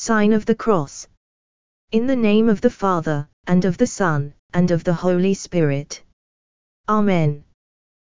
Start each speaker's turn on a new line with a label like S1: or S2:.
S1: Sign of the Cross. In the name of the Father, and of the Son, and of the Holy Spirit. Amen.